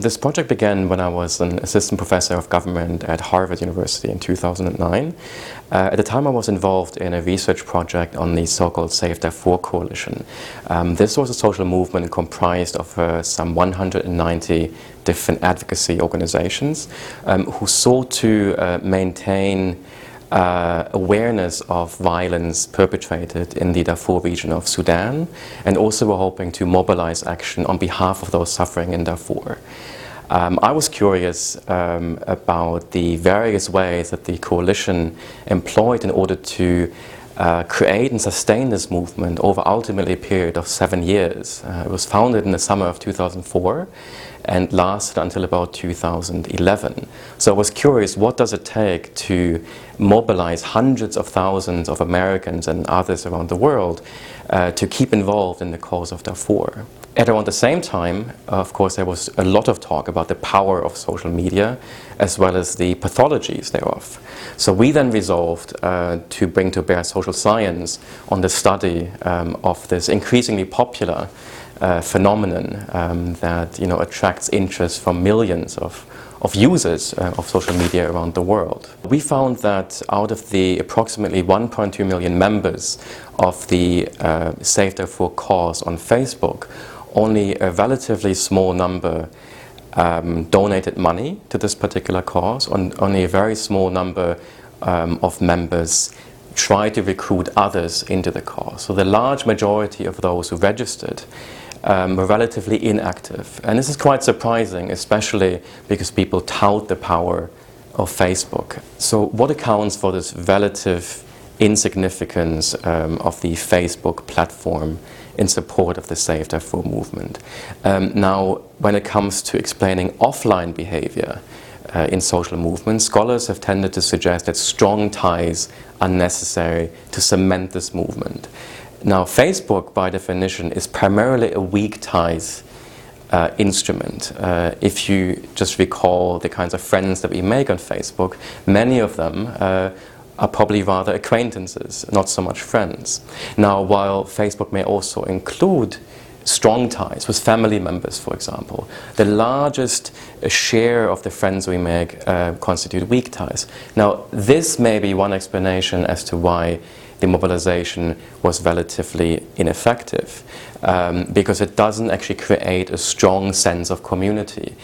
This project began when I was an assistant professor of government at Harvard University in 2009. Uh, at the time I was involved in a research project on the so-called Save Darfur Coalition. Um, this was a social movement comprised of uh, some 190 different advocacy organizations um, who sought to uh, maintain uh, awareness of violence perpetrated in the Darfur region of Sudan, and also were hoping to mobilize action on behalf of those suffering in Darfur. Um, I was curious um, about the various ways that the coalition employed in order to uh, create and sustain this movement over ultimately a period of seven years. Uh, it was founded in the summer of 2004 and lasted until about 2011. So I was curious, what does it take to mobilize hundreds of thousands of Americans and others around the world uh, to keep involved in the cause of Darfur? At around the same time, of course, there was a lot of talk about the power of social media as well as the pathologies thereof. So we then resolved uh, to bring to bear social science on the study um, of this increasingly popular uh, phenomenon um, that you know attracts interest from millions of of users uh, of social media around the world. We found that out of the approximately 1.2 million members of the uh, Save Darfur cause on Facebook, only a relatively small number um, donated money to this particular cause, and only a very small number um, of members tried to recruit others into the cause. So the large majority of those who registered um, were relatively inactive. And this is quite surprising, especially because people tout the power of Facebook. So what accounts for this relative insignificance um, of the Facebook platform in support of the Save Darfur movement. Um, now, when it comes to explaining offline behavior uh, in social movements, scholars have tended to suggest that strong ties are necessary to cement this movement. Now, Facebook, by definition, is primarily a weak ties uh, instrument. Uh, if you just recall the kinds of friends that we make on Facebook, many of them uh, are probably rather acquaintances, not so much friends. Now, while Facebook may also include strong ties with family members, for example, the largest share of the friends we make uh, constitute weak ties. Now, this may be one explanation as to why the mobilization was relatively ineffective um, because it doesn't actually create a strong sense of community.